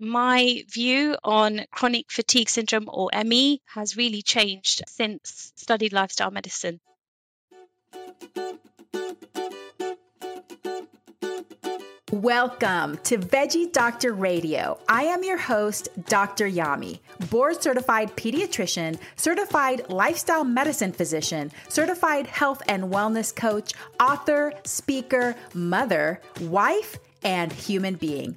my view on chronic fatigue syndrome or ME has really changed since studied lifestyle medicine. Welcome to Veggie Doctor Radio. I am your host, Dr. Yami, board certified pediatrician, certified lifestyle medicine physician, certified health and wellness coach, author, speaker, mother, wife, and human being.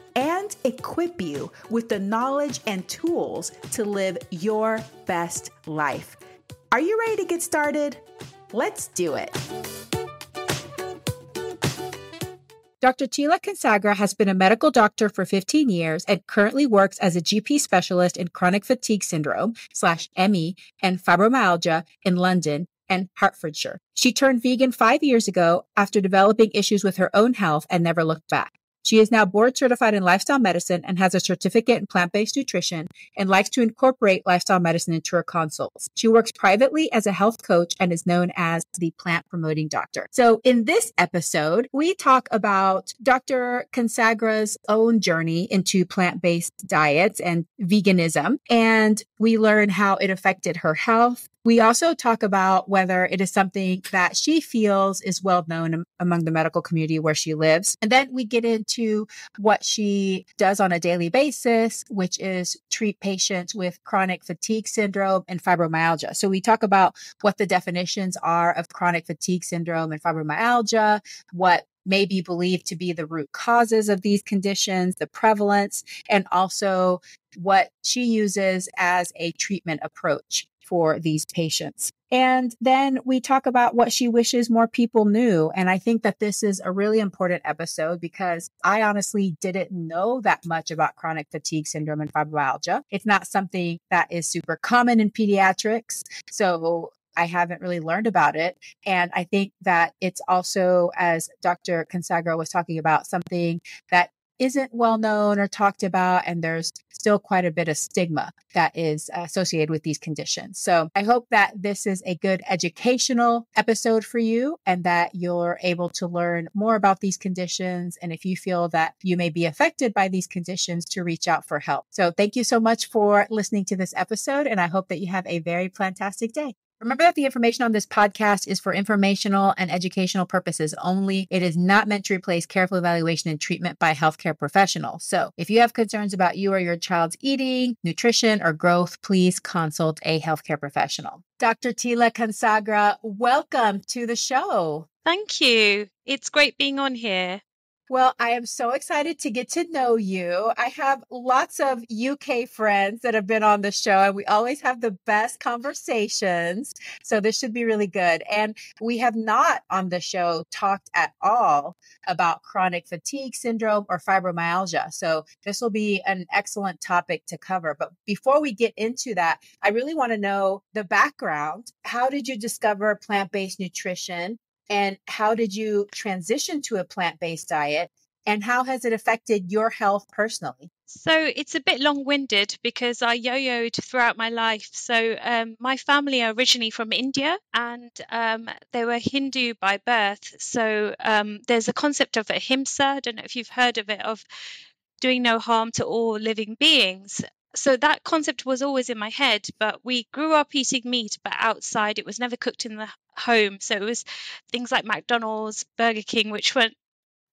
and equip you with the knowledge and tools to live your best life. Are you ready to get started? Let's do it. Dr. Tila Kansagra has been a medical doctor for 15 years and currently works as a GP specialist in chronic fatigue syndrome slash ME and fibromyalgia in London and Hertfordshire. She turned vegan five years ago after developing issues with her own health and never looked back. She is now board certified in lifestyle medicine and has a certificate in plant based nutrition and likes to incorporate lifestyle medicine into her consults. She works privately as a health coach and is known as the plant promoting doctor. So, in this episode, we talk about Dr. Kansagra's own journey into plant based diets and veganism, and we learn how it affected her health, we also talk about whether it is something that she feels is well known among the medical community where she lives. And then we get into what she does on a daily basis, which is treat patients with chronic fatigue syndrome and fibromyalgia. So we talk about what the definitions are of chronic fatigue syndrome and fibromyalgia, what may be believed to be the root causes of these conditions, the prevalence, and also what she uses as a treatment approach for these patients. And then we talk about what she wishes more people knew. And I think that this is a really important episode because I honestly didn't know that much about chronic fatigue syndrome and fibromyalgia. It's not something that is super common in pediatrics. So I haven't really learned about it. And I think that it's also, as Dr. Kansagra was talking about, something that isn't well known or talked about, and there's still quite a bit of stigma that is associated with these conditions. So I hope that this is a good educational episode for you and that you're able to learn more about these conditions. And if you feel that you may be affected by these conditions, to reach out for help. So thank you so much for listening to this episode, and I hope that you have a very fantastic day. Remember that the information on this podcast is for informational and educational purposes only. It is not meant to replace careful evaluation and treatment by a healthcare professional. So, if you have concerns about you or your child's eating, nutrition, or growth, please consult a healthcare professional. Dr. Tila Kansagra, welcome to the show. Thank you. It's great being on here. Well, I am so excited to get to know you. I have lots of UK friends that have been on the show, and we always have the best conversations. So, this should be really good. And we have not on the show talked at all about chronic fatigue syndrome or fibromyalgia. So, this will be an excellent topic to cover. But before we get into that, I really want to know the background. How did you discover plant based nutrition? And how did you transition to a plant based diet? And how has it affected your health personally? So it's a bit long winded because I yo yoed throughout my life. So um, my family are originally from India and um, they were Hindu by birth. So um, there's a concept of ahimsa. I don't know if you've heard of it, of doing no harm to all living beings so that concept was always in my head but we grew up eating meat but outside it was never cooked in the home. So it was things like mcdonald's burger king which weren't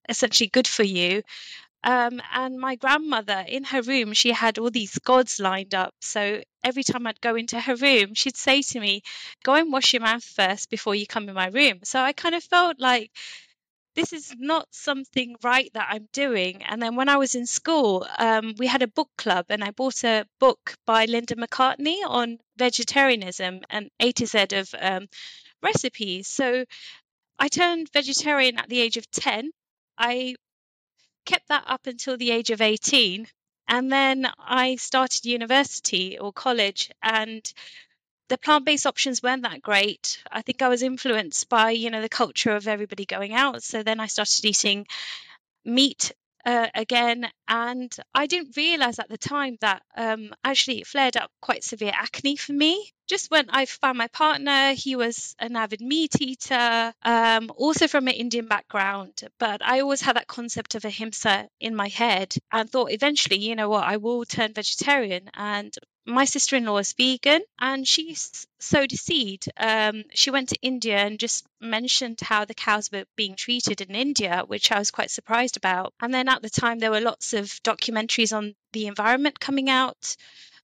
essentially good for you. Um, and my grandmother in her room she had all these gods lined up. So every time i'd go into her room she'd say to me go and wash your mouth first before you come in my room. So i kind of felt like this is not something right that I'm doing. And then when I was in school, um, we had a book club, and I bought a book by Linda McCartney on vegetarianism and A to Z of um, recipes. So I turned vegetarian at the age of 10. I kept that up until the age of 18. And then I started university or college and the plant-based options weren't that great. I think I was influenced by, you know, the culture of everybody going out. So then I started eating meat uh, again. And I didn't realize at the time that um, actually it flared up quite severe acne for me. Just when I found my partner, he was an avid meat eater, um, also from an Indian background. But I always had that concept of ahimsa in my head and thought eventually, you know what, I will turn vegetarian. And my sister in law is vegan and she sowed a seed. Um, she went to India and just mentioned how the cows were being treated in India, which I was quite surprised about. And then at the time, there were lots of documentaries on the environment coming out.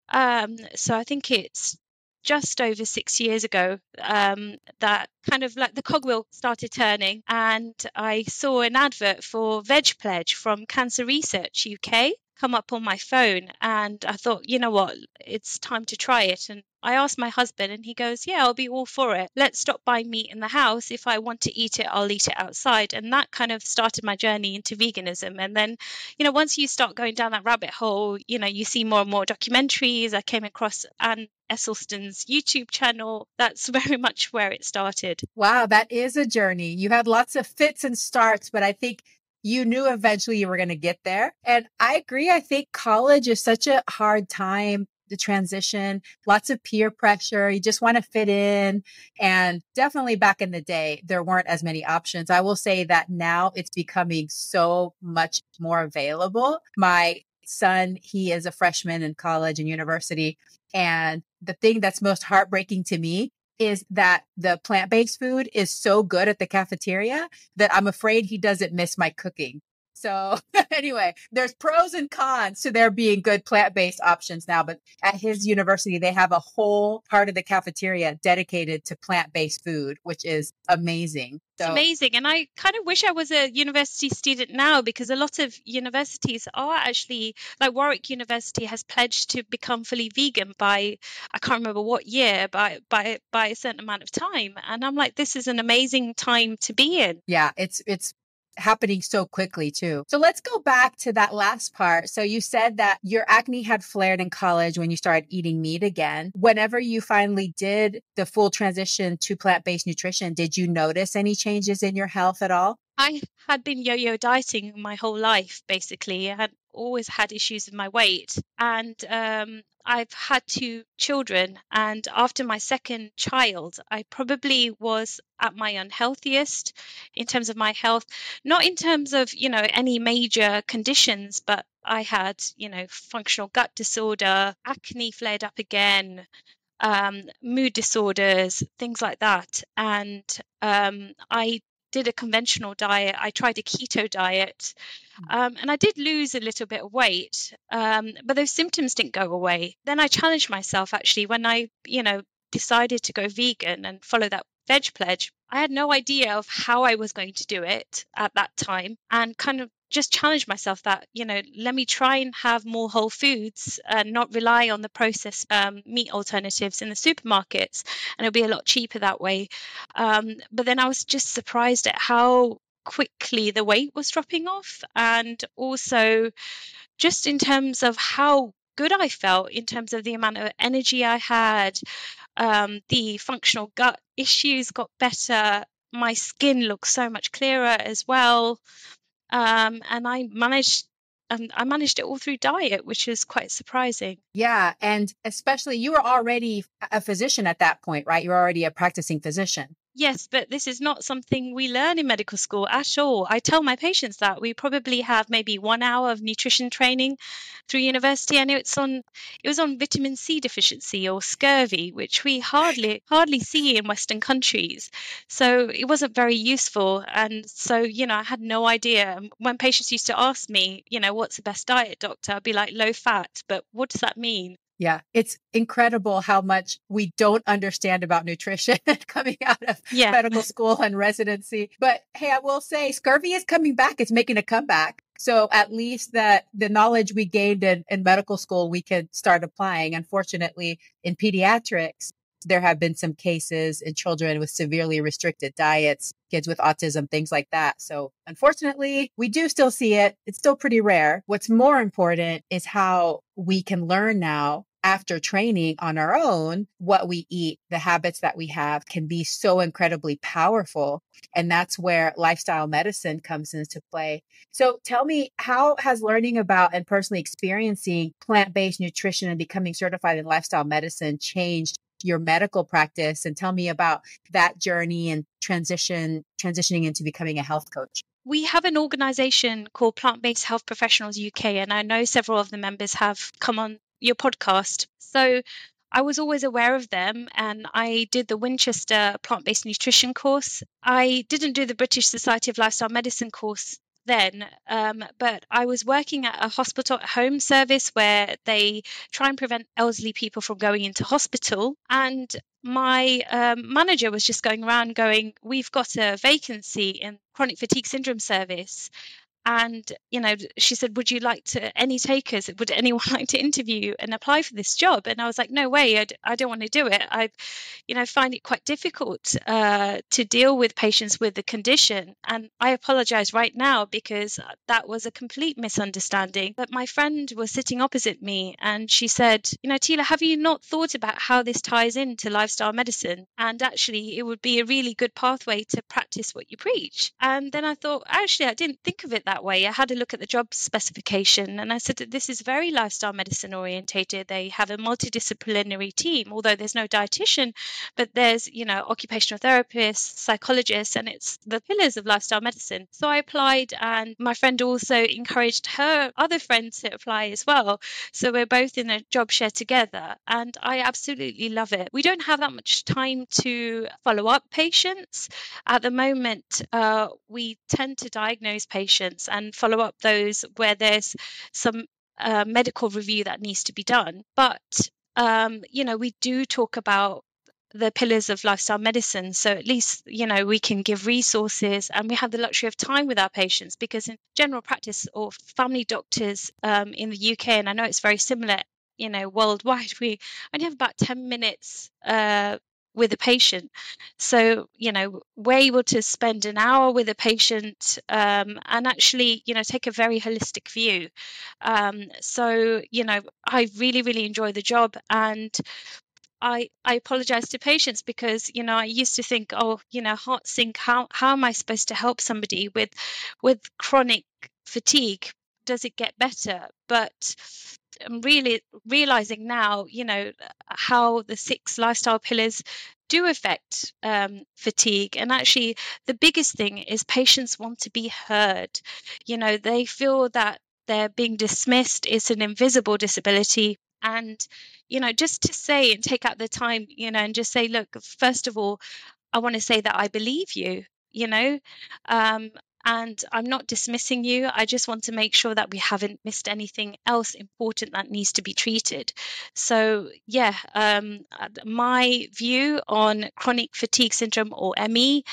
Um, so I think it's just over six years ago um, that kind of like the cogwheel started turning and I saw an advert for Veg Pledge from Cancer Research UK come up on my phone and I thought, you know what, it's time to try it. And I asked my husband and he goes, Yeah, I'll be all for it. Let's stop buying meat in the house. If I want to eat it, I'll eat it outside. And that kind of started my journey into veganism. And then, you know, once you start going down that rabbit hole, you know, you see more and more documentaries. I came across Ann Esselstyn's YouTube channel. That's very much where it started. Wow, that is a journey. You had lots of fits and starts, but I think you knew eventually you were going to get there. And I agree. I think college is such a hard time the transition, lots of peer pressure. You just want to fit in. And definitely back in the day, there weren't as many options. I will say that now it's becoming so much more available. My son, he is a freshman in college and university. And the thing that's most heartbreaking to me is that the plant based food is so good at the cafeteria that I'm afraid he doesn't miss my cooking. So anyway, there's pros and cons to there being good plant-based options now, but at his university, they have a whole part of the cafeteria dedicated to plant-based food, which is amazing. So, it's amazing. And I kind of wish I was a university student now because a lot of universities are actually, like Warwick University has pledged to become fully vegan by, I can't remember what year, by, by, by a certain amount of time. And I'm like, this is an amazing time to be in. Yeah, it's, it's happening so quickly too. So let's go back to that last part. So you said that your acne had flared in college when you started eating meat again. Whenever you finally did the full transition to plant-based nutrition, did you notice any changes in your health at all? I had been yo yo dieting my whole life, basically. I had always had issues with my weight. And um, I've had two children. And after my second child, I probably was at my unhealthiest in terms of my health, not in terms of, you know, any major conditions, but I had, you know, functional gut disorder, acne flared up again, um, mood disorders, things like that. And um, I did a conventional diet. I tried a keto diet, hmm. um, and I did lose a little bit of weight, um, but those symptoms didn't go away. Then I challenged myself actually when I, you know, decided to go vegan and follow that veg pledge. I had no idea of how I was going to do it at that time, and kind of just challenge myself that you know let me try and have more whole foods and not rely on the processed um, meat alternatives in the supermarkets and it'll be a lot cheaper that way. Um, but then i was just surprised at how quickly the weight was dropping off and also just in terms of how good i felt in terms of the amount of energy i had um, the functional gut issues got better my skin looks so much clearer as well um, and I managed and I managed it all through diet, which is quite surprising. Yeah. And especially you were already a physician at that point, right? You're already a practicing physician. Yes, but this is not something we learn in medical school at all. I tell my patients that we probably have maybe one hour of nutrition training through university. I know it's on it was on vitamin C deficiency or scurvy, which we hardly hardly see in Western countries. So it wasn't very useful. And so, you know, I had no idea. When patients used to ask me, you know, what's the best diet, doctor, I'd be like low fat, but what does that mean? Yeah, it's incredible how much we don't understand about nutrition coming out of yeah. medical school and residency. But hey, I will say scurvy is coming back. It's making a comeback. So at least that the knowledge we gained in, in medical school, we could start applying. Unfortunately, in pediatrics, there have been some cases in children with severely restricted diets, kids with autism, things like that. So, unfortunately, we do still see it. It's still pretty rare. What's more important is how we can learn now after training on our own, what we eat, the habits that we have can be so incredibly powerful. And that's where lifestyle medicine comes into play. So tell me, how has learning about and personally experiencing plant based nutrition and becoming certified in lifestyle medicine changed your medical practice? And tell me about that journey and transition, transitioning into becoming a health coach we have an organization called Plant Based Health Professionals UK, and I know several of the members have come on your podcast. So I was always aware of them and I did the Winchester plant based nutrition course. I didn't do the British Society of Lifestyle Medicine course then, um, but I was working at a hospital at home service where they try and prevent elderly people from going into hospital. And my um, manager was just going around going, We've got a vacancy in chronic fatigue syndrome service and you know she said would you like to any takers would anyone like to interview and apply for this job? And i was like no way I d- I don't want to do it. I you know find it quite difficult uh, to deal with patients with the condition. And i apologize right now because that was a complete misunderstanding but my friend was sitting opposite me and she said you know tila have you not thought about how this ties into lifestyle medicine? And actually it would be a really good pathway to practice what you preach. And then i thought actually i didn't think of it that that way. I had a look at the job specification and I said that this is very lifestyle medicine orientated. They have a multidisciplinary team, although there's no dietitian, but there's, you know, occupational therapists, psychologists, and it's the pillars of lifestyle medicine. So I applied and my friend also encouraged her other friends to apply as well. So we're both in a job share together and I absolutely love it. We don't have that much time to follow up patients. At the moment, uh, we tend to diagnose patients and follow up those where there's some uh, medical review that needs to be done. But um, you know, we do talk about the pillars of lifestyle medicine. So at least, you know, we can give resources and we have the luxury of time with our patients because in general practice or family doctors um, in the UK, and I know it's very similar, you know, worldwide, we only have about 10 minutes uh, with a patient. So, you know, we're able to spend an hour with a patient um, and actually, you know, take a very holistic view. Um, so, you know, I really, really enjoy the job and I, I apologize to patients because you know I used to think oh you know heart sink how how am I supposed to help somebody with with chronic fatigue does it get better but I'm really realizing now, you know, how the six lifestyle pillars do affect um, fatigue. And actually, the biggest thing is patients want to be heard. You know, they feel that they're being dismissed, it's an invisible disability. And, you know, just to say and take out the time, you know, and just say, look, first of all, I want to say that I believe you you know um, and I'm not dismissing you. I just want to make sure that we haven't missed anything else important that needs to be treated. So, yeah, um, my view on chronic fatigue syndrome or ME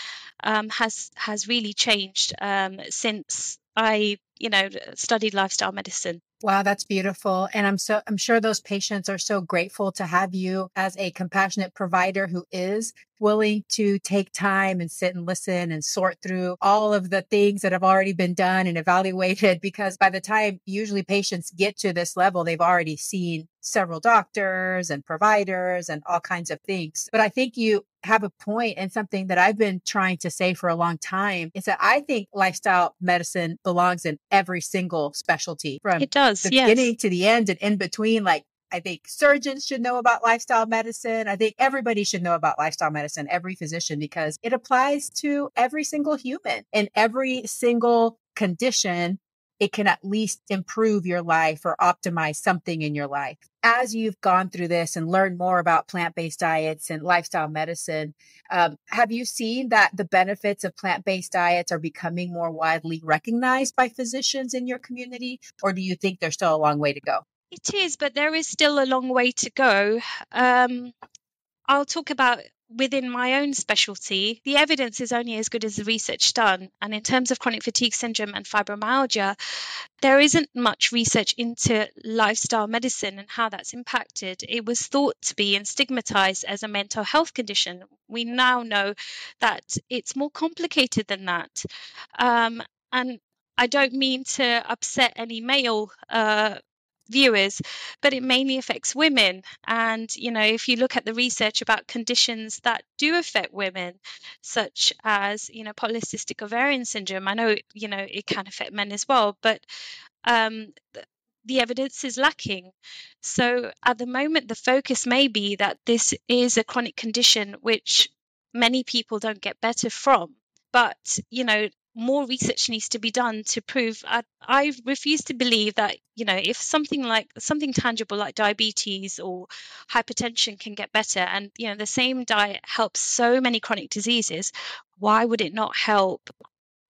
um, has has really changed um, since I, you know, studied lifestyle medicine. Wow, that's beautiful. And I'm so I'm sure those patients are so grateful to have you as a compassionate provider who is willing to take time and sit and listen and sort through all of the things that have already been done and evaluated because by the time usually patients get to this level they've already seen several doctors and providers and all kinds of things. But I think you have a point and something that I've been trying to say for a long time is that I think lifestyle medicine belongs in every single specialty from it does, the yes. beginning to the end and in between. Like I think surgeons should know about lifestyle medicine. I think everybody should know about lifestyle medicine, every physician, because it applies to every single human and every single condition it can at least improve your life or optimize something in your life. As you've gone through this and learned more about plant based diets and lifestyle medicine, um, have you seen that the benefits of plant based diets are becoming more widely recognized by physicians in your community? Or do you think there's still a long way to go? It is, but there is still a long way to go. Um, I'll talk about within my own specialty, the evidence is only as good as the research done. And in terms of chronic fatigue syndrome and fibromyalgia, there isn't much research into lifestyle medicine and how that's impacted. It was thought to be and stigmatized as a mental health condition. We now know that it's more complicated than that. Um, and I don't mean to upset any male uh, viewers, but it mainly affects women. And, you know, if you look at the research about conditions that do affect women, such as, you know, polycystic ovarian syndrome, I know, you know, it can affect men as well, but um, the evidence is lacking. So at the moment, the focus may be that this is a chronic condition which many people don't get better from. But, you know, more research needs to be done to prove I, I, refuse to believe that you know if something like something tangible like diabetes or hypertension can get better and you know the same diet helps so many chronic diseases why would it not help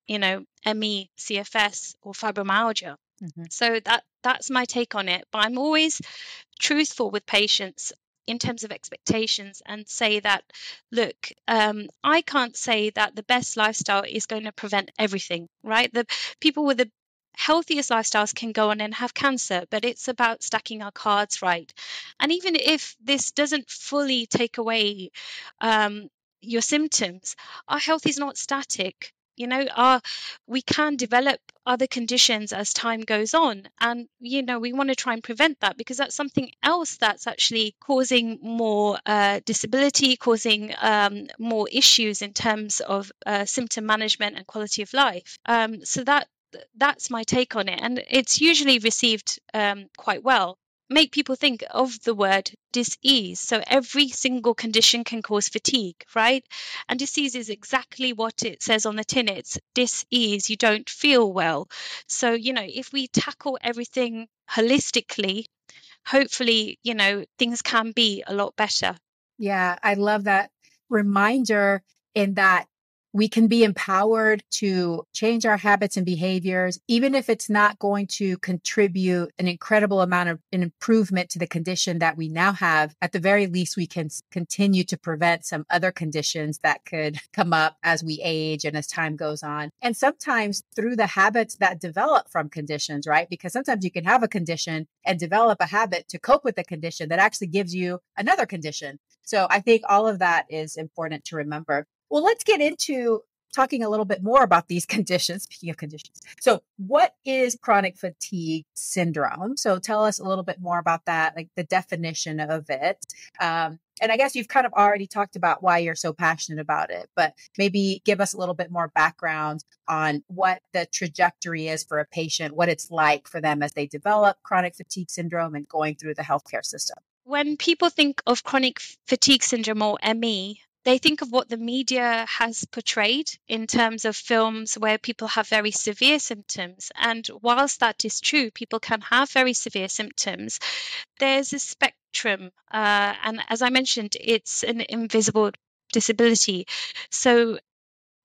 you know me cfs or fibromyalgia mm-hmm. so that that's my take on it but i'm always truthful with patients in terms of expectations and say that, look, um, I can't say that the best lifestyle is going to prevent everything, right? The people with the healthiest lifestyles can go on and have cancer, but it's about stacking our cards right. And even if this doesn't fully take away um, your symptoms, our health is not static you know our we can develop other conditions as time goes on. And you know we want to try and prevent that because that's something else that's actually causing more uh, disability causing um, more issues in terms of uh, symptom management and quality of life. Um, so that that's my take on it. And it's usually received um, quite well make people think of the word disease. So every single condition can cause fatigue, right? And disease is exactly what it says on the tin. It's disease. You don't feel well. So, you know, if we tackle everything holistically, hopefully, you know, things can be a lot better. Yeah, I love that reminder in that we can be empowered to change our habits and behaviors, even if it's not going to contribute an incredible amount of an improvement to the condition that we now have. At the very least, we can continue to prevent some other conditions that could come up as we age and as time goes on. And sometimes through the habits that develop from conditions, right? Because sometimes you can have a condition and develop a habit to cope with the condition that actually gives you another condition. So I think all of that is important to remember. Well, let's get into talking a little bit more about these conditions. Speaking of conditions. So, what is chronic fatigue syndrome? So, tell us a little bit more about that, like the definition of it. Um, and I guess you've kind of already talked about why you're so passionate about it, but maybe give us a little bit more background on what the trajectory is for a patient, what it's like for them as they develop chronic fatigue syndrome and going through the healthcare system. When people think of chronic fatigue syndrome or ME, they think of what the media has portrayed in terms of films where people have very severe symptoms. And whilst that is true, people can have very severe symptoms, there's a spectrum. Uh, and as I mentioned, it's an invisible disability. So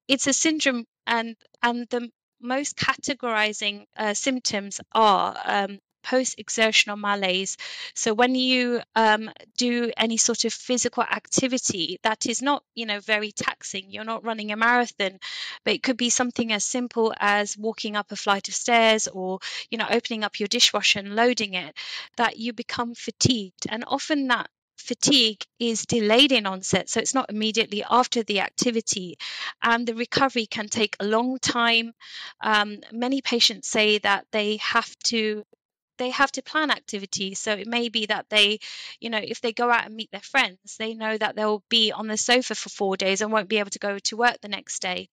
it's a syndrome, and, and the most categorizing uh, symptoms are um, post exertional malaise. So when you um, do any sort of physical activity that is not, you know, very taxing, you're not running a marathon, but it could be something as simple as walking up a flight of stairs or, you know, opening up your dishwasher and loading it, that you become fatigued. And often that fatigue is delayed in onset, so it's not immediately after the activity, and the recovery can take a long time. Um, many patients say that they have to they have to plan activities. So it may be that they, you know, if they go out and meet their friends, they know that they'll be on the sofa for four days and won't be able to go to work the next day.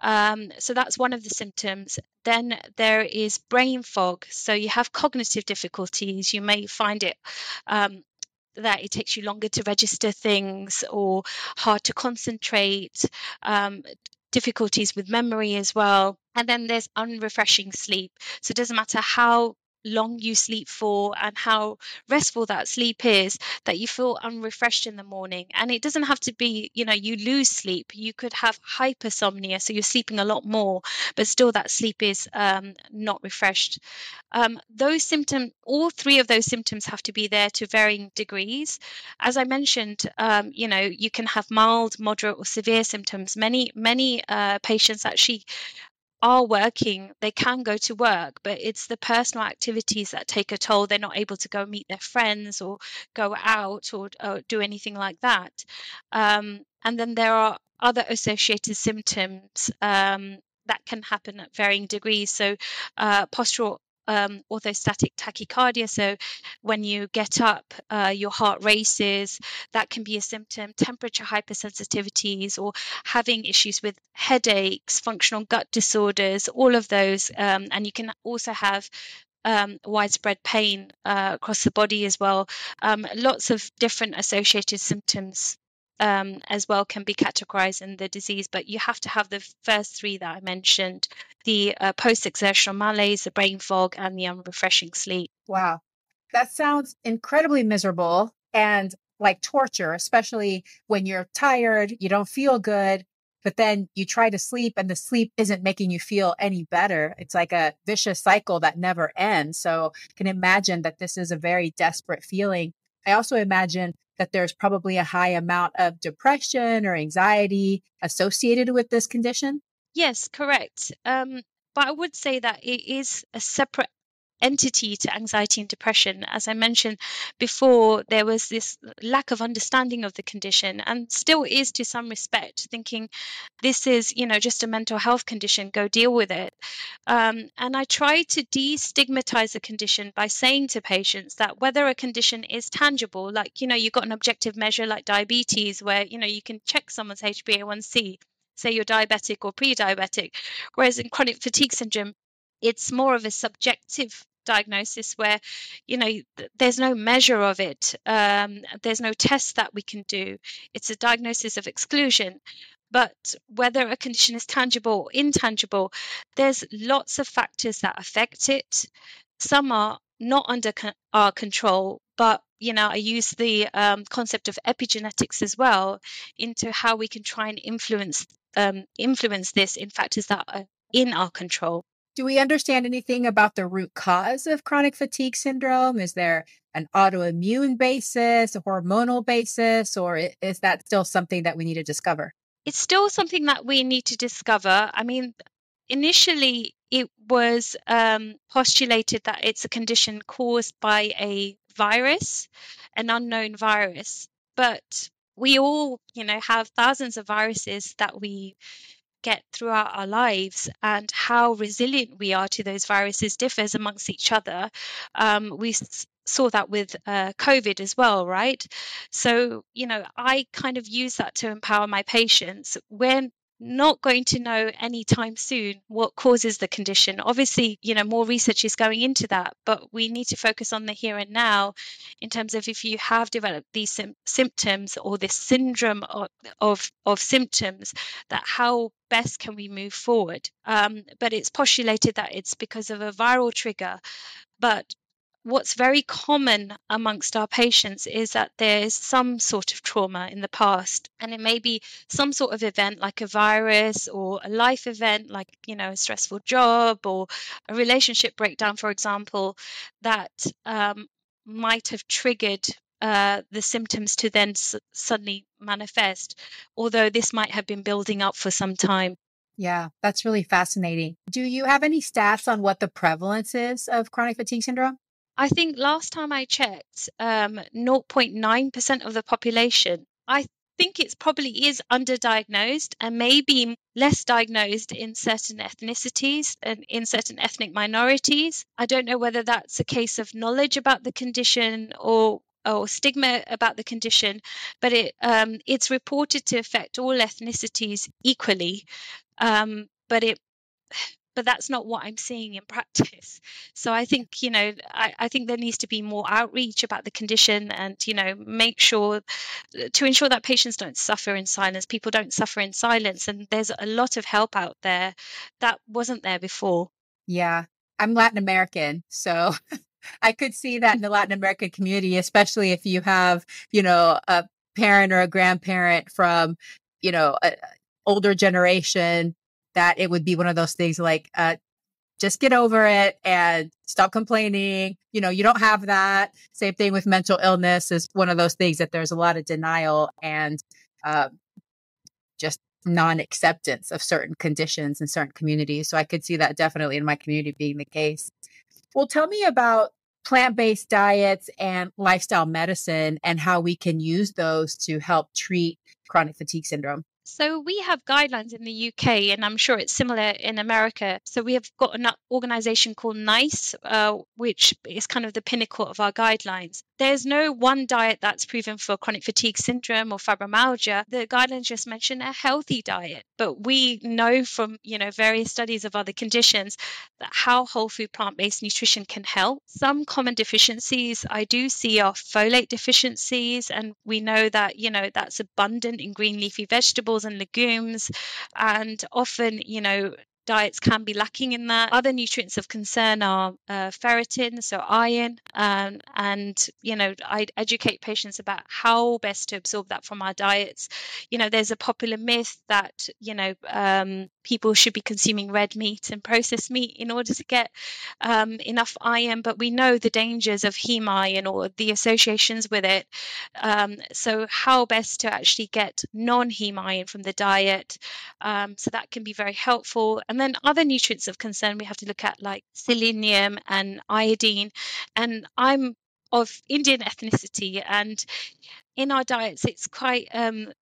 Um, so that's one of the symptoms. Then there is brain fog. So you have cognitive difficulties. You may find it. Um, that it takes you longer to register things or hard to concentrate, um, difficulties with memory as well. And then there's unrefreshing sleep. So it doesn't matter how long you sleep for and how restful that sleep is that you feel unrefreshed in the morning. And it doesn't have to be you know you lose sleep. You could have hypersomnia so you're sleeping a lot more but still that sleep is um, not refreshed. Um, those symptoms all three of those symptoms have to be there to varying degrees. As i mentioned um, you know you can have mild moderate or severe symptoms. Many many uh, patients actually are working, they can go to work, but it's the personal activities that take a toll. They're not able to go meet their friends or go out or, or do anything like that. Um, and then there are other associated symptoms um, that can happen at varying degrees. So, uh, postural um, orthostatic tachycardia. So, when you get up, uh, your heart races. That can be a symptom. Temperature hypersensitivities or having issues with headaches, functional gut disorders, all of those. Um, and you can also have um, widespread pain uh, across the body as well. Um, lots of different associated symptoms um, as well can be categorized in the disease, but you have to have the first three that I mentioned the uh, post exertional malaise, the brain fog, and the unrefreshing sleep. Wow. That sounds incredibly miserable and like torture, especially when you're tired, you don't feel good, but then you try to sleep and the sleep isn't making you feel any better. It's like a vicious cycle that never ends. So I can imagine that this is a very desperate feeling. I also imagine that there's probably a high amount of depression or anxiety associated with this condition? Yes, correct. Um, but I would say that it is a separate entity to anxiety and depression. As I mentioned before, there was this lack of understanding of the condition and still is to some respect, thinking this is, you know, just a mental health condition, go deal with it. Um, and I try to destigmatize the condition by saying to patients that whether a condition is tangible, like, you know, you've got an objective measure like diabetes where, you know, you can check someone's HbA1c say you're diabetic or pre-diabetic whereas in chronic fatigue syndrome it's more of a subjective diagnosis where you know there's no measure of it um, there's no test that we can do. It's a diagnosis of exclusion. But whether a condition is tangible or intangible there's lots of factors that affect it. Some are not under our control but you know i use the um, concept of epigenetics as well into how we can try and influence um, influence this in factors that are in our control do we understand anything about the root cause of chronic fatigue syndrome? Is there an autoimmune basis, a hormonal basis, or is that still something that we need to discover? It's still something that we need to discover. I mean, initially it was um, postulated that it's a condition caused by a virus, an unknown virus. But we all, you know, have thousands of viruses that we get throughout our lives and how resilient we are to those viruses differs amongst each other. Um, we s- saw that with uh, COVID as well, right? So, you know, I kind of use that to empower my patients. When not going to know anytime soon what causes the condition. Obviously, you know, more research is going into that, but we need to focus on the here and now in terms of if you have developed these sim- symptoms or this syndrome of, of, of, symptoms, that how best can we move forward? Um, but it's postulated that it's because of a viral trigger. But what's very common amongst our patients is that there's some sort of trauma in the past and it may be some sort of event like a virus or a life event like you know a stressful job or a relationship breakdown for example that um, might have triggered uh, the symptoms to then s- suddenly manifest although this might have been building up for some time yeah, that's really fascinating. Do you have any stats on what the prevalence is of chronic fatigue syndrome? I think last time I checked, um, 0.9% of the population, I think it probably is underdiagnosed and maybe less diagnosed in certain ethnicities and in certain ethnic minorities. I don't know whether that's a case of knowledge about the condition or or stigma about the condition, but it um, it's reported to affect all ethnicities equally. Um, but it but that's not what I'm seeing in practice. So I think, you know, I, I, think there needs to be more outreach about the condition and, you know, make sure to ensure that patients don't suffer in silence. People don't suffer in silence. And there's a lot of help out there that wasn't there before. Yeah. I'm Latin American, so I could see that in the Latin American community, especially if you have, you know, a parent or a grandparent from, you know, a older generation, that it would be one of those things like, uh, just get over it and stop complaining. You know, you don't have that. Same thing with mental illness is one of those things that there's a lot of denial and uh, just non acceptance of certain conditions in certain communities. So I could see that definitely in my community being the case. Well, tell me about plant based diets and lifestyle medicine and how we can use those to help treat chronic fatigue syndrome. So we have guidelines in the UK, and I'm sure it's similar in America. So we have got an organization called NICE, uh, which is kind of the pinnacle of our guidelines. There's no one diet that's proven for chronic fatigue syndrome or fibromyalgia. The guidelines just mention a healthy diet, but we know from you know various studies of other conditions that how whole food plant-based nutrition can help. Some common deficiencies I do see are folate deficiencies, and we know that you know that's abundant in green leafy vegetables and legumes. And often, you know, diets can be lacking in that. Other nutrients of concern are uh, ferritin, so iron, um, and you know I educate patients about how best to absorb that from our diets. You know, there's a popular myth that you know um, people should be consuming red meat and processed meat in order to get um, enough iron, but we know the dangers of heme iron or the associations with it. Um, so, how best to actually get non-heme iron from the diet? Um, so that can be very helpful. And then other nutrients of concern we have to look at, like selenium and iodine. And I'm of Indian ethnicity, and in our diets, it's quite um,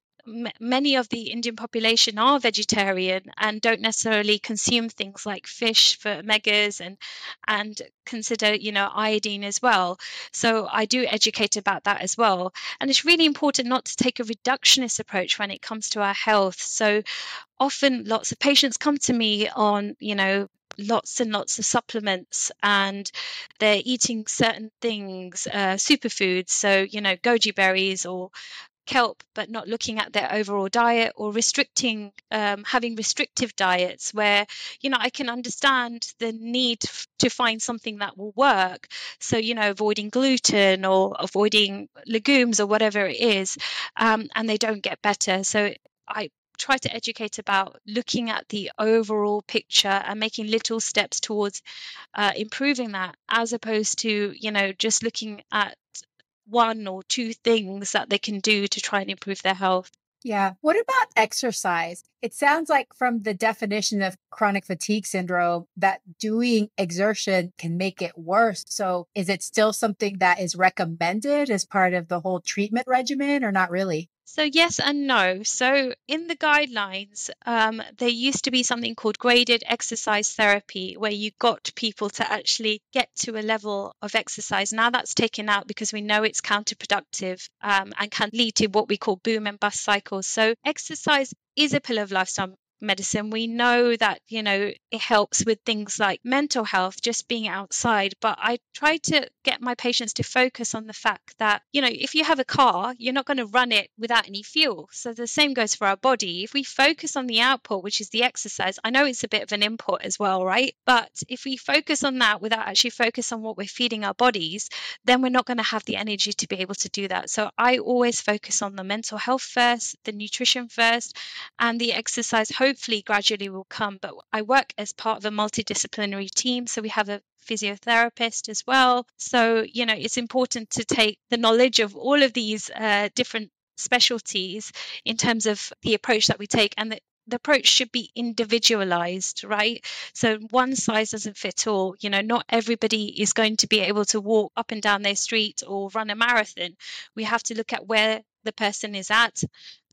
many of the Indian population are vegetarian and don't necessarily consume things like fish for omegas and and consider you know iodine as well. So I do educate about that as well. And it's really important not to take a reductionist approach when it comes to our health. So often lots of patients come to me on you know lots and lots of supplements and they're eating certain things uh, superfoods so you know goji berries or kelp but not looking at their overall diet or restricting um, having restrictive diets where you know i can understand the need to find something that will work. So you know avoiding gluten or avoiding legumes or whatever it is um, and they don't get better. So i try to educate about looking at the overall picture and making little steps towards uh, improving that as opposed to you know just looking at one or two things that they can do to try and improve their health. Yeah. What about exercise? It sounds like from the definition of chronic fatigue syndrome that doing exertion can make it worse. So is it still something that is recommended as part of the whole treatment regimen or not really? So, yes and no. So, in the guidelines, um, there used to be something called graded exercise therapy, where you got people to actually get to a level of exercise. Now that's taken out because we know it's counterproductive um, and can lead to what we call boom and bust cycles. So, exercise is a pillar of lifestyle medicine we know that you know it helps with things like mental health just being outside but i try to get my patients to focus on the fact that you know if you have a car you're not going to run it without any fuel. So the same goes for our body. If we focus on the output which is the exercise i know it's a bit of an input as well right? But if we focus on that without actually focus on what we're feeding our bodies then we're not going to have the energy to be able to do that. So i always focus on the mental health first the nutrition first and the exercise hopefully gradually will come. But I work as part of a multidisciplinary team. So we have a physiotherapist as well. So, you know, it's important to take the knowledge of all of these uh, different specialties in terms of the approach that we take and the, the approach should be individualized, right? So one size doesn't fit all. You know, not everybody is going to be able to walk up and down their street or run a marathon. We have to look at where the person is at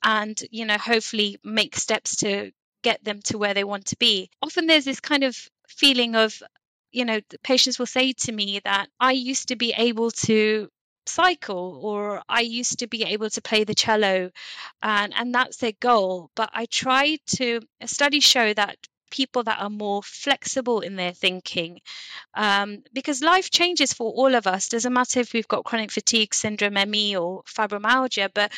and, you know, hopefully make steps to get them to where they want to be. Often there's this kind of feeling of, you know, patients will say to me that I used to be able to cycle or I used to be able to play the cello and and that's their goal but I try to studies show that people that are more flexible in their thinking. Um, because life changes for all of us. Doesn't matter if we've got chronic fatigue syndrome, ME, or fibromyalgia, but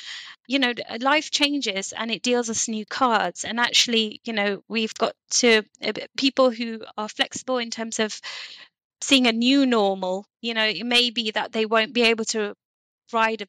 you know, life changes and it deals us new cards. And actually, you know, we've got to uh, people who are flexible in terms of seeing a new normal. You know, it may be that they won't be able to ride a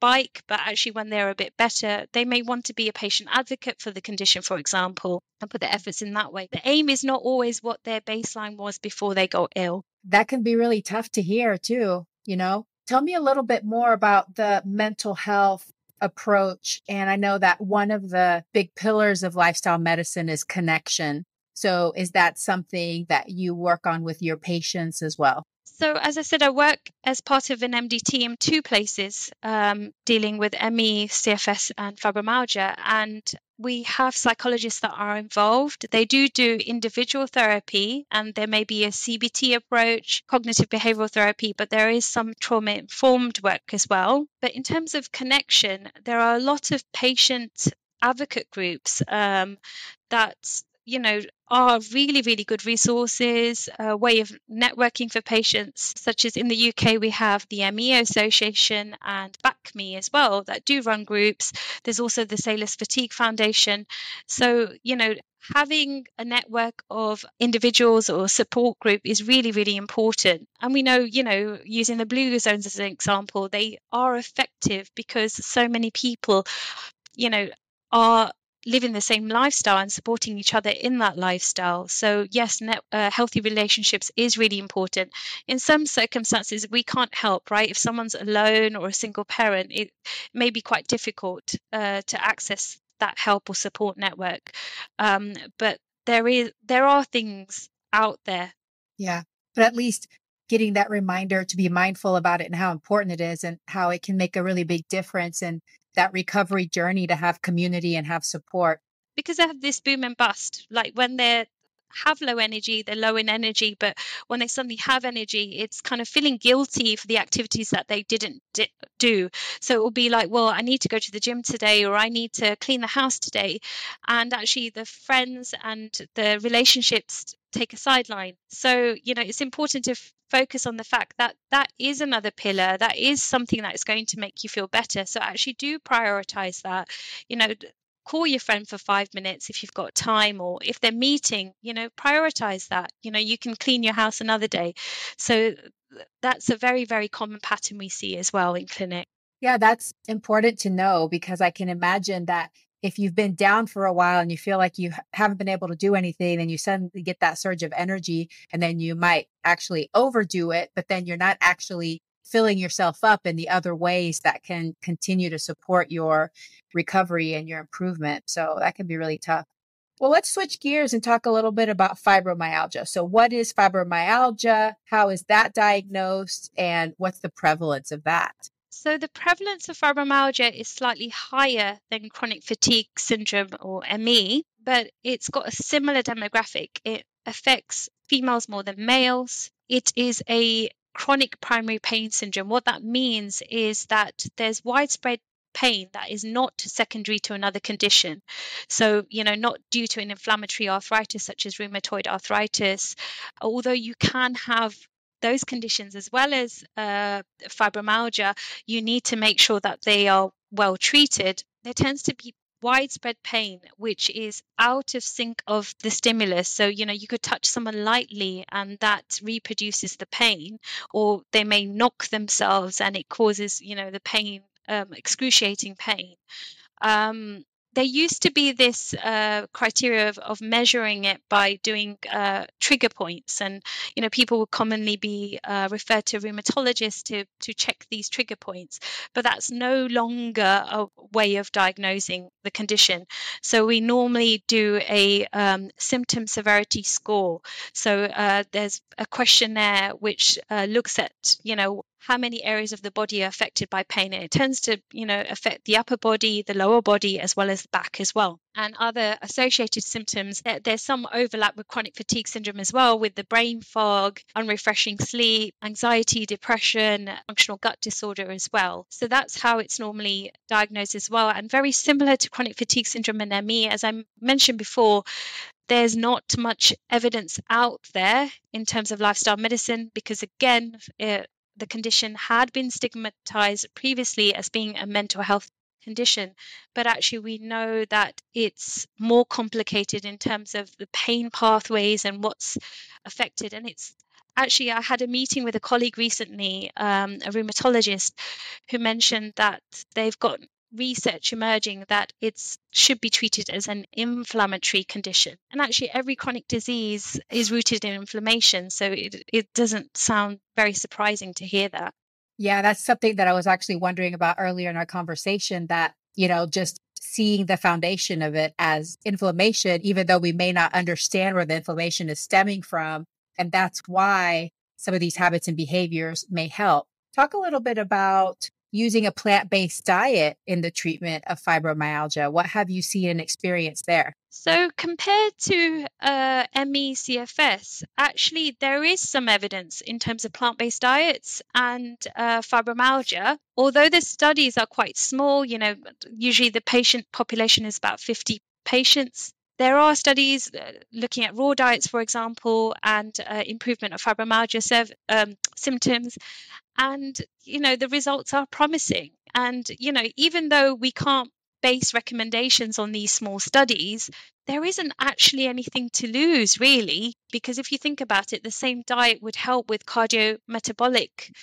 bike, but actually, when they're a bit better, they may want to be a patient advocate for the condition, for example, and put their efforts in that way. The aim is not always what their baseline was before they got ill. That can be really tough to hear, too. You know, tell me a little bit more about the mental health approach. And I know that one of the big pillars of lifestyle medicine is connection. So, is that something that you work on with your patients as well? So, as I said, I work as part of an MDT in two places um, dealing with ME, CFS, and fibromyalgia. And we have psychologists that are involved. They do do individual therapy, and there may be a CBT approach, cognitive behavioral therapy, but there is some trauma informed work as well. But in terms of connection, there are a lot of patient advocate groups um, that you know are really, really good resources, a way of networking for patients, such as in the UK, we have the ME Association and BACME as well that do run groups. There's also the Salus Fatigue Foundation. So, you know, having a network of individuals or support group is really, really important. And we know, you know, using the blue zones as an example, they are effective because so many people, you know, are living the same lifestyle and supporting each other in that lifestyle. So, yes, net, uh, healthy relationships is really important. In some circumstances, we can't help, right? If someone's alone or a single parent, it may be quite difficult uh, to access that help or support network. Um, but there is there are things out there. Yeah, but at least getting that reminder to be mindful about it and how important it is and how it can make a really big difference and that recovery journey to have community and have support? Because they have this boom and bust. Like when they have low energy, they're low in energy, but when they suddenly have energy, it's kind of feeling guilty for the activities that they didn't di- do. So it will be like, well, I need to go to the gym today, or I need to clean the house today. And actually, the friends and the relationships take a sideline. So, you know, it's important to f- focus on the fact that that is another pillar, that is something that is going to make you feel better. So, actually, do prioritize that. You know, call your friend for five minutes if you've got time, or if they're meeting, you know, prioritize that. You know, you can clean your house another day. So, that's a very, very common pattern we see as well in clinic. Yeah, that's important to know because I can imagine that if you've been down for a while and you feel like you haven't been able to do anything and you suddenly get that surge of energy and then you might actually overdo it but then you're not actually filling yourself up in the other ways that can continue to support your recovery and your improvement. So that can be really tough. Well let's switch gears and talk a little bit about fibromyalgia. So what is fibromyalgia? How is that diagnosed? And what's the prevalence of that so the prevalence of fibromyalgia is slightly higher than chronic fatigue syndrome or ME, but it's got a similar demographic. It affects females more than males. It is a chronic primary pain syndrome. What that means is that there's widespread pain that is not secondary to another condition. So, you know, not due to an inflammatory arthritis such as rheumatoid arthritis, although you can have those conditions as well as uh, fibromyalgia, you need to make sure that they are well treated. There tends to be widespread pain which is out of sync of the stimulus so you know you could touch someone lightly and that reproduces the pain or they may knock themselves and it causes you know the pain um, excruciating pain um, there used to be this uh, criteria of, of, measuring it by doing uh, trigger points, and you know people would commonly be uh, referred to rheumatologists to to check these trigger points, but that's no longer a way of diagnosing the condition. So we normally do a um, symptom severity score. So uh, there's a questionnaire which uh, looks at you know how many areas of the body are affected by pain. And it tends to you know affect the upper body the lower body as well as the back as well. And other associated symptoms there's some overlap with chronic fatigue syndrome as well with the brain fog unrefreshing sleep anxiety depression functional gut disorder as well. So that's how it's normally diagnosed as well. And very similar to chronic fatigue syndrome and me as i mentioned before there's not much evidence out there in terms of lifestyle medicine because again it, the condition had been stigmatized previously as being a mental health condition, but actually we know that it's more complicated in terms of the pain pathways and what's affected. And it's actually, I had a meeting with a colleague recently, um, a rheumatologist, who mentioned that they've got research emerging that it should be treated as an inflammatory condition. And actually, every chronic disease is rooted in inflammation. So it, it doesn't sound very surprising to hear that. Yeah, that's something that I was actually wondering about earlier in our conversation that, you know, just seeing the foundation of it as inflammation, even though we may not understand where the inflammation is stemming from. And that's why some of these habits and behaviors may help. Talk a little bit about using a plant based diet in the treatment of fibromyalgia. What have you seen and experienced there? So, compared to uh, ME/CFS, actually, there is some evidence in terms of plant based diets and uh, fibromyalgia. Although the studies are quite small, you know, usually the patient population is about 50 patients. There are studies uh, looking at raw diets, for example, and uh, improvement of fibromyalgia serv- um, symptoms. And, you know, the results are promising. And, you know, even though we can't base recommendations on these small studies, there isn't actually anything to lose, really, because if you think about it, the same diet would help with cardiometabolic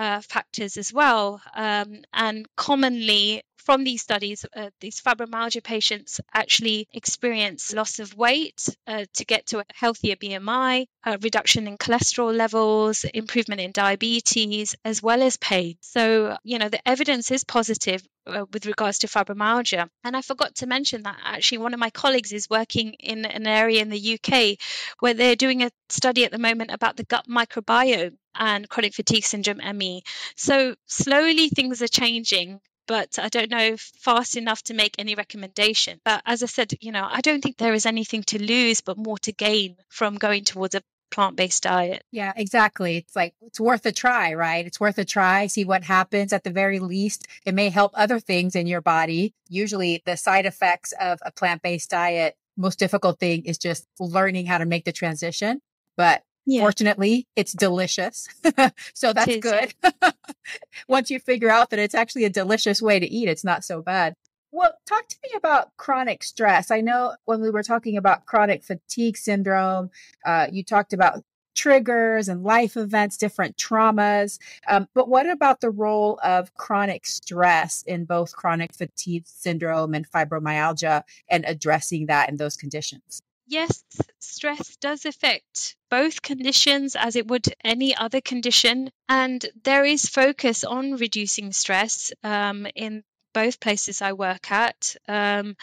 uh, factors as well. Um, and commonly, from these studies, uh, these fibromyalgia patients actually experience loss of weight uh, to get to a healthier BMI, a reduction in cholesterol levels, improvement in diabetes, as well as pain. So, you know, the evidence is positive uh, with regards to fibromyalgia. And I forgot to mention that actually one of my colleagues is working in an area in the UK where they're doing a study at the moment about the gut microbiome and chronic fatigue syndrome ME. So slowly things are changing but I don't know fast enough to make any recommendation. But as I said, you know, I don't think there is anything to lose, but more to gain from going towards a plant based diet. Yeah, exactly. It's like it's worth a try, right? It's worth a try, see what happens. At the very least, it may help other things in your body. Usually, the side effects of a plant based diet, most difficult thing is just learning how to make the transition. But yeah. Fortunately, it's delicious. so that's good. Once you figure out that it's actually a delicious way to eat, it's not so bad. Well, talk to me about chronic stress. I know when we were talking about chronic fatigue syndrome, uh, you talked about triggers and life events, different traumas. Um, but what about the role of chronic stress in both chronic fatigue syndrome and fibromyalgia and addressing that in those conditions? Yes, stress does affect both conditions as it would any other condition. And there is focus on reducing stress um, in both places I work at. Um,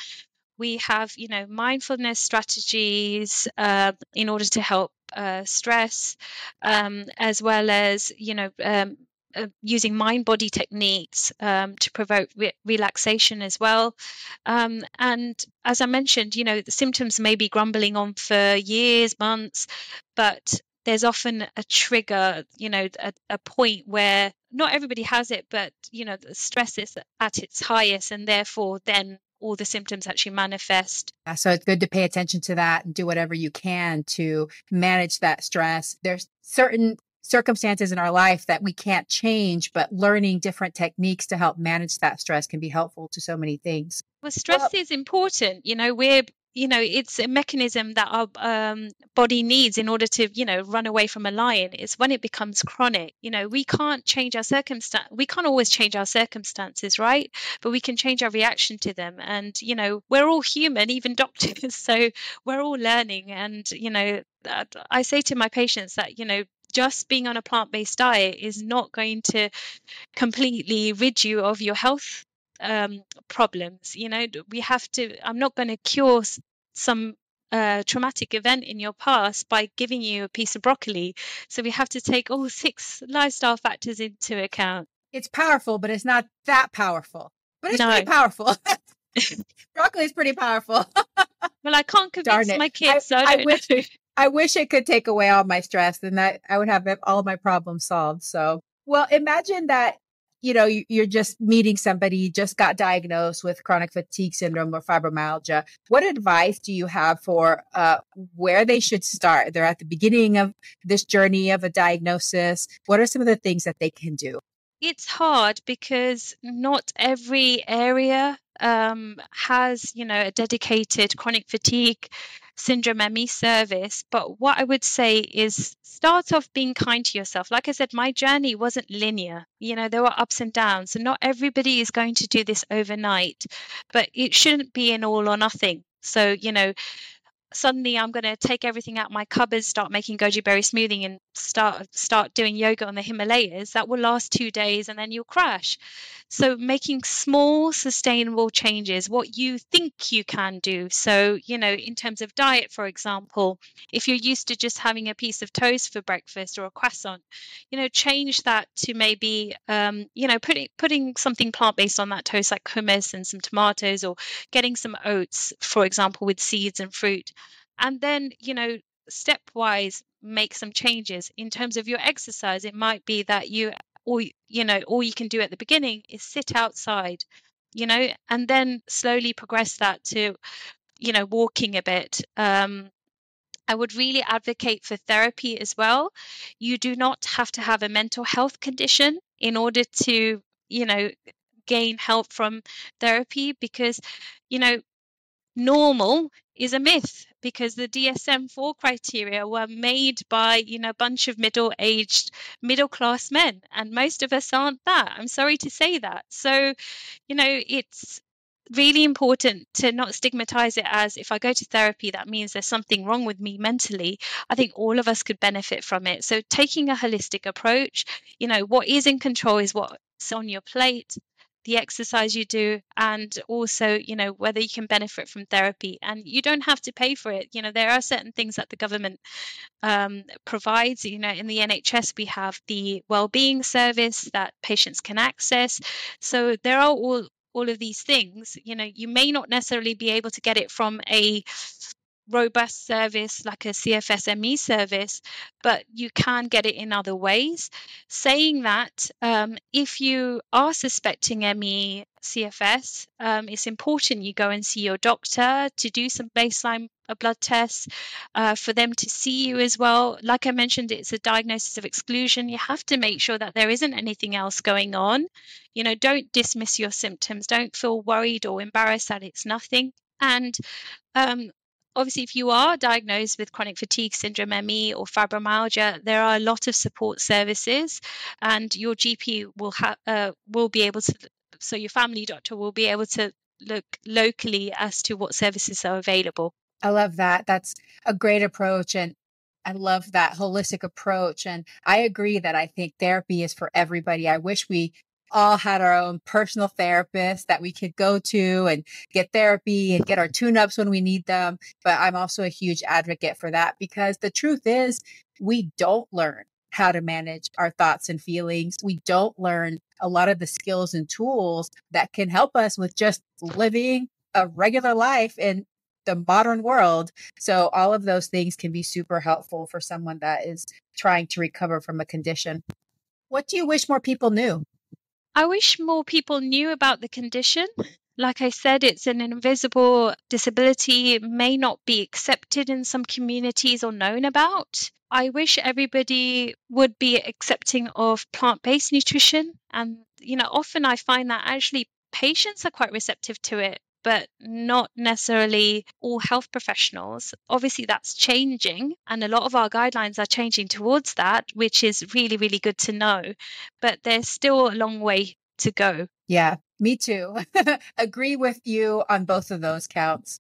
we have, you know, mindfulness strategies uh, in order to help uh, stress, um, as well as, you know, um, using mind body techniques um, to provoke re- relaxation as well. Um, and as I mentioned, you know, the symptoms may be grumbling on for years, months, but there's often a trigger, you know, a, a point where not everybody has it, but, you know, the stress is at its highest and therefore then all the symptoms actually manifest. Yeah, so it's good to pay attention to that and do whatever you can to manage that stress. There's certain circumstances in our life that we can't change, but learning different techniques to help manage that stress can be helpful to so many things. Well, stress well, is important. You know, we're you know it's a mechanism that our um, body needs in order to you know run away from a lion it's when it becomes chronic you know we can't change our circumstance we can't always change our circumstances right but we can change our reaction to them and you know we're all human even doctors so we're all learning and you know i say to my patients that you know just being on a plant based diet is not going to completely rid you of your health um, problems. You know, we have to, I'm not going to cure some a traumatic event in your past by giving you a piece of broccoli. So we have to take all six lifestyle factors into account. It's powerful, but it's not that powerful. But it's no. pretty powerful. broccoli is pretty powerful. well, I can't convince my kids. I, so I, I wish, I wish it could take away all my stress and that I would have all my problems solved. So, well, imagine that you know, you're just meeting somebody, you just got diagnosed with chronic fatigue syndrome or fibromyalgia. What advice do you have for uh, where they should start? They're at the beginning of this journey of a diagnosis. What are some of the things that they can do? It's hard because not every area um, has, you know, a dedicated chronic fatigue syndrome ME service. But what I would say is start off being kind to yourself. Like I said, my journey wasn't linear. You know, there were ups and downs. And not everybody is going to do this overnight, but it shouldn't be an all or nothing. So, you know, suddenly I'm going to take everything out my cupboards, start making goji berry smoothie, and start start doing yoga on the Himalayas. That will last two days, and then you'll crash. So making small, sustainable changes, what you think you can do. So you know, in terms of diet, for example, if you're used to just having a piece of toast for breakfast or a croissant, you know, change that to maybe um, you know putting putting something plant based on that toast, like hummus and some tomatoes, or getting some oats, for example, with seeds and fruit and then you know stepwise make some changes. In terms of your exercise it might be that you or you know all you can do at the beginning is sit outside you know and then slowly progress that to you know walking a bit. Um, I would really advocate for therapy as well. You do not have to have a mental health condition in order to, you know, gain help from therapy because, you know, normal is a myth because the DSM-4 criteria were made by you know a bunch of middle-aged middle-class men and most of us aren't that I'm sorry to say that so you know it's really important to not stigmatize it as if I go to therapy, that means there's something wrong with me mentally. I think all of us could benefit from it. So, taking a holistic approach, you know, what is in control is what's on your plate the exercise you do and also you know whether you can benefit from therapy and you don't have to pay for it. You know there are certain things that the government um, provides. You know in the nhs we have the well-being service that patients can access. So there are all all of these things. You know you may not necessarily be able to get it from a robust service like a CFSME service, but you can get it in other ways. Saying that, um, if you are suspecting ME CFS, um, it's important you go and see your doctor to do some baseline blood tests uh, for them to see you as well. Like I mentioned, it's a diagnosis of exclusion. You have to make sure that there isn't anything else going on. You know, don't dismiss your symptoms. Don't feel worried or embarrassed that it's nothing. And um, obviously, if you are diagnosed with chronic fatigue syndrome, ME, or fibromyalgia, there are a lot of support services, and your GP will have uh, will be able to. So your family doctor will be able to look locally as to what services are available. I love that. That's a great approach, and I love that holistic approach. And I agree that I think therapy is for everybody. I wish we all had our own personal therapist that we could go to and get therapy and get our tune ups when we need them. But I'm also a huge advocate for that because the truth is, we don't learn how to manage our thoughts and feelings. We don't learn a lot of the skills and tools that can help us with just living a regular life in the modern world. So, all of those things can be super helpful for someone that is trying to recover from a condition. What do you wish more people knew? I wish more people knew about the condition. Like I said, it's an invisible disability, it may not be accepted in some communities or known about. I wish everybody would be accepting of plant based nutrition. And, you know, often I find that actually patients are quite receptive to it but not necessarily all health professionals. Obviously, that's changing, and a lot of our guidelines are changing towards that, which is really, really good to know. But there's still a long way to go. Yeah, me too. Agree with you on both of those counts.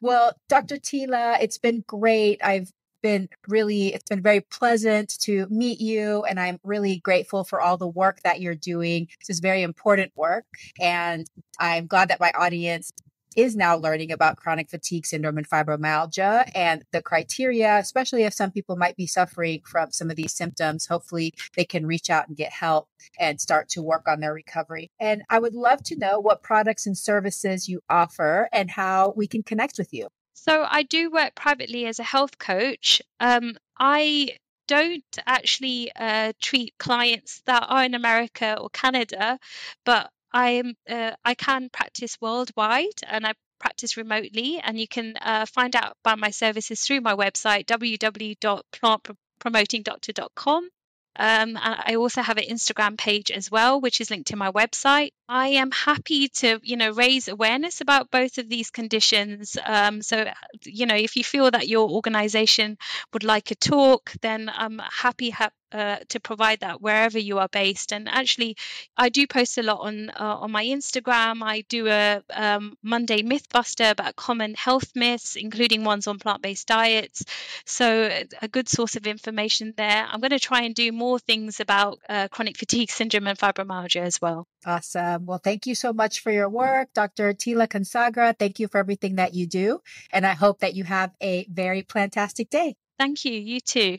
Well, Dr. Tila, it's been great. I've been really, it's been very pleasant to meet you. And I'm really grateful for all the work that you're doing. This is very important work. And I'm glad that my audience is now learning about chronic fatigue syndrome and fibromyalgia and the criteria, especially if some people might be suffering from some of these symptoms. Hopefully, they can reach out and get help and start to work on their recovery. And I would love to know what products and services you offer and how we can connect with you. So, I do work privately as a health coach. Um, I don't actually uh, treat clients that are in America or Canada, but I am uh, I can practice worldwide and I practice remotely and you can uh, find out about my services through my website www.plantpromotingdoctor.com um, I also have an Instagram page as well, which is linked to my website. I am happy to, you know, raise awareness about both of these conditions. Um, so, you know, if you feel that your organization would like a talk, then I'm happy ha- uh, to provide that wherever you are based. And actually, I do post a lot on uh, on my Instagram. I do a um, Monday MythBuster about common health myths, including ones on plant based diets. So a good source of information there. I'm going to try and do more things about uh, chronic fatigue syndrome and fibromyalgia as well. Awesome. Well, thank you so much for your work, Dr. Tila Kansagra. Thank you for everything that you do. And I hope that you have a very plantastic day. Thank you. You too.